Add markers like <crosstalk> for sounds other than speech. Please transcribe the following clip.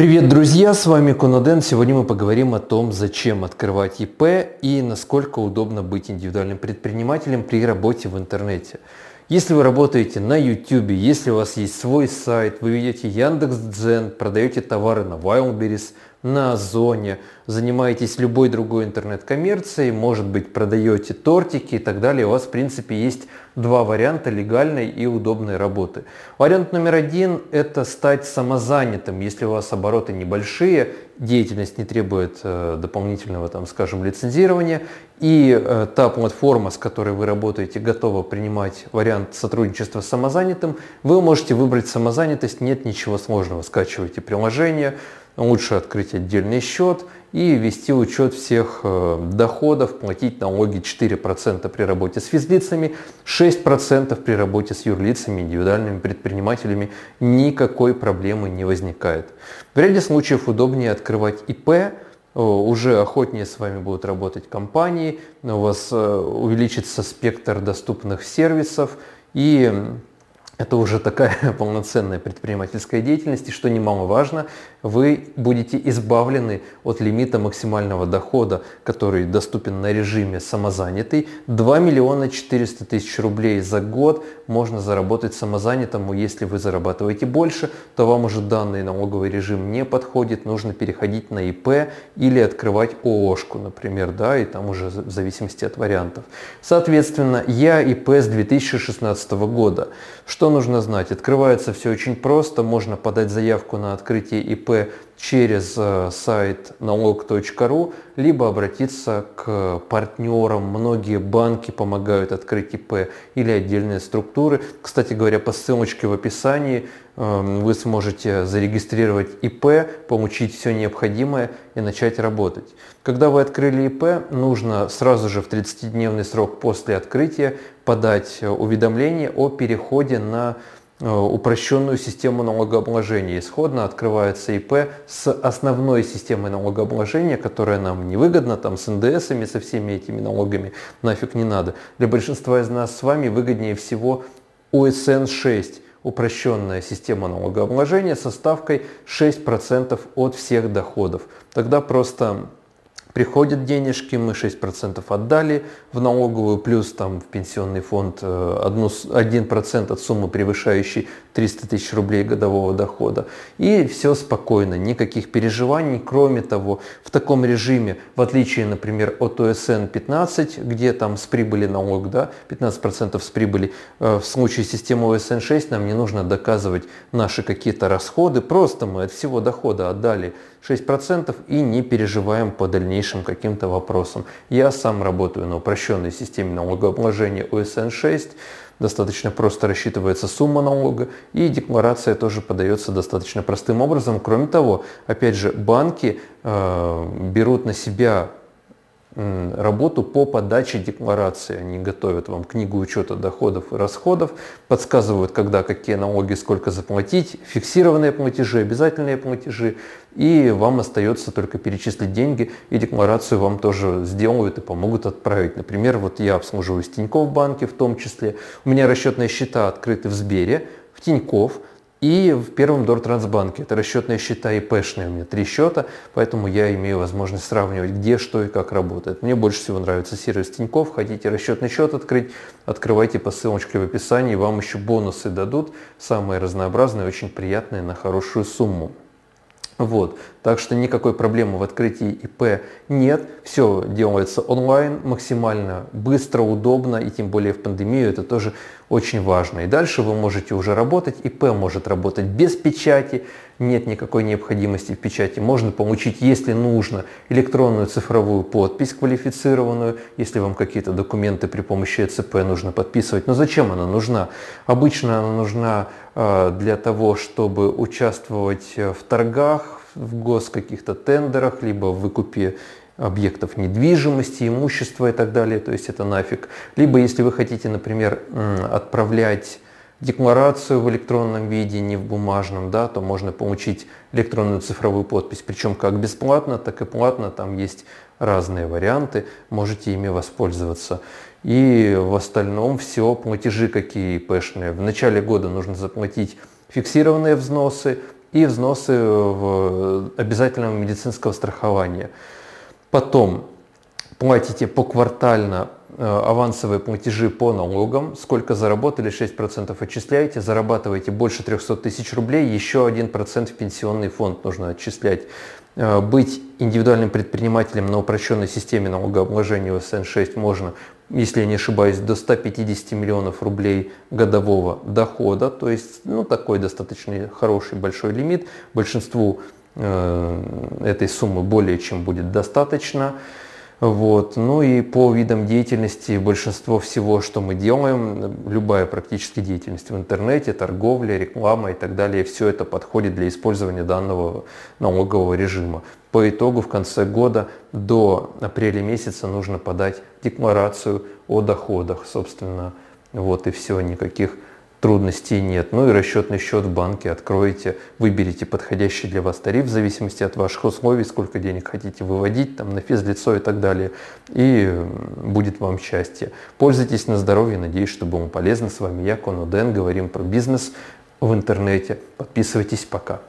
Привет, друзья! С вами Коноден. Сегодня мы поговорим о том, зачем открывать ИП и насколько удобно быть индивидуальным предпринимателем при работе в интернете. Если вы работаете на YouTube, если у вас есть свой сайт, вы ведете Яндекс.Дзен, продаете товары на Wildberries, на Озоне, занимаетесь любой другой интернет-коммерцией, может быть, продаете тортики и так далее, у вас, в принципе, есть два варианта легальной и удобной работы. Вариант номер один – это стать самозанятым, если у вас обороты небольшие, деятельность не требует э, дополнительного, там, скажем, лицензирования, и э, та платформа, с которой вы работаете, готова принимать вариант сотрудничества с самозанятым, вы можете выбрать самозанятость, нет ничего сложного. Скачивайте приложение, лучше открыть отдельный счет и вести учет всех э, доходов, платить налоги 4% при работе с физлицами, 6% при работе с юрлицами, индивидуальными предпринимателями. Никакой проблемы не возникает. В ряде случаев удобнее открывать ИП, э, уже охотнее с вами будут работать компании, у вас э, увеличится спектр доступных сервисов и это уже такая <laughs> полноценная предпринимательская деятельность, и что немаловажно, вы будете избавлены от лимита максимального дохода, который доступен на режиме самозанятый. 2 миллиона 400 тысяч рублей за год можно заработать самозанятому. Если вы зарабатываете больше, то вам уже данный налоговый режим не подходит, нужно переходить на ИП или открывать ООшку, например, да, и там уже в зависимости от вариантов. Соответственно, я ИП с 2016 года. Что нужно знать? Открывается все очень просто. Можно подать заявку на открытие ИП через э, сайт налог.ру, либо обратиться к партнерам. Многие банки помогают открыть ИП или отдельные структуры. Кстати говоря, по ссылочке в описании эм, вы сможете зарегистрировать ИП, получить все необходимое и начать работать. Когда вы открыли ИП, нужно сразу же в 30-дневный срок после открытия подать э, уведомление о переходе на упрощенную систему налогообложения. Исходно открывается ИП с основной системой налогообложения, которая нам невыгодна, там с НДСами, со всеми этими налогами, нафиг не надо. Для большинства из нас с вами выгоднее всего УСН-6, упрощенная система налогообложения со ставкой 6% от всех доходов. Тогда просто приходят денежки, мы 6% отдали в налоговую, плюс там в пенсионный фонд 1% э, от суммы, превышающей 300 тысяч рублей годового дохода. И все спокойно, никаких переживаний. Кроме того, в таком режиме, в отличие, например, от ОСН 15, где там с прибыли налог, да, 15% с прибыли, э, в случае системы ОСН 6 нам не нужно доказывать наши какие-то расходы, просто мы от всего дохода отдали 6% и не переживаем по дальнейшим каким-то вопросам. Я сам работаю на упрощенной системе налогообложения ОСН-6, достаточно просто рассчитывается сумма налога, и декларация тоже подается достаточно простым образом. Кроме того, опять же, банки э, берут на себя работу по подаче декларации. Они готовят вам книгу учета доходов и расходов, подсказывают, когда какие налоги, сколько заплатить, фиксированные платежи, обязательные платежи, и вам остается только перечислить деньги, и декларацию вам тоже сделают и помогут отправить. Например, вот я обслуживаю Тинькофф банке в том числе, у меня расчетные счета открыты в Сбере, в Тинькофф, и в первом Дортрансбанке. Это расчетные счета ИПшные, у меня три счета, поэтому я имею возможность сравнивать, где, что и как работает. Мне больше всего нравится сервис Тинькофф. Хотите расчетный счет открыть, открывайте по ссылочке в описании, вам еще бонусы дадут, самые разнообразные, очень приятные, на хорошую сумму. Вот. Так что никакой проблемы в открытии ИП нет. Все делается онлайн, максимально быстро, удобно, и тем более в пандемию это тоже очень важно. И дальше вы можете уже работать. ИП может работать без печати, нет никакой необходимости в печати. Можно получить, если нужно, электронную цифровую подпись квалифицированную, если вам какие-то документы при помощи ЭЦП нужно подписывать. Но зачем она нужна? Обычно она нужна э, для того, чтобы участвовать в торгах, в гос каких-то тендерах, либо в выкупе объектов недвижимости, имущества и так далее, то есть это нафиг. Либо если вы хотите, например, отправлять декларацию в электронном виде, не в бумажном, да, то можно получить электронную цифровую подпись, причем как бесплатно, так и платно, там есть разные варианты, можете ими воспользоваться. И в остальном все платежи какие ИПшные. В начале года нужно заплатить фиксированные взносы, и взносы в обязательного медицинского страхования. Потом платите поквартально э, авансовые платежи по налогам, сколько заработали, 6% отчисляете, зарабатываете больше 300 тысяч рублей, еще 1% в пенсионный фонд нужно отчислять. Э, быть индивидуальным предпринимателем на упрощенной системе налогообложения УСН-6 можно, если я не ошибаюсь, до 150 миллионов рублей годового дохода, то есть ну, такой достаточно хороший большой лимит. Большинству э, этой суммы более чем будет достаточно. Вот. Ну и по видам деятельности большинство всего, что мы делаем, любая практически деятельность в интернете, торговля, реклама и так далее, все это подходит для использования данного налогового режима. По итогу в конце года до апреля месяца нужно подать декларацию о доходах, собственно. Вот и все, никаких трудностей нет. Ну и расчетный счет в банке откроете, выберите подходящий для вас тариф в зависимости от ваших условий, сколько денег хотите выводить там, на физлицо и так далее. И будет вам счастье. Пользуйтесь на здоровье, надеюсь, что было полезно. С вами я, Конуден, говорим про бизнес в интернете. Подписывайтесь, пока.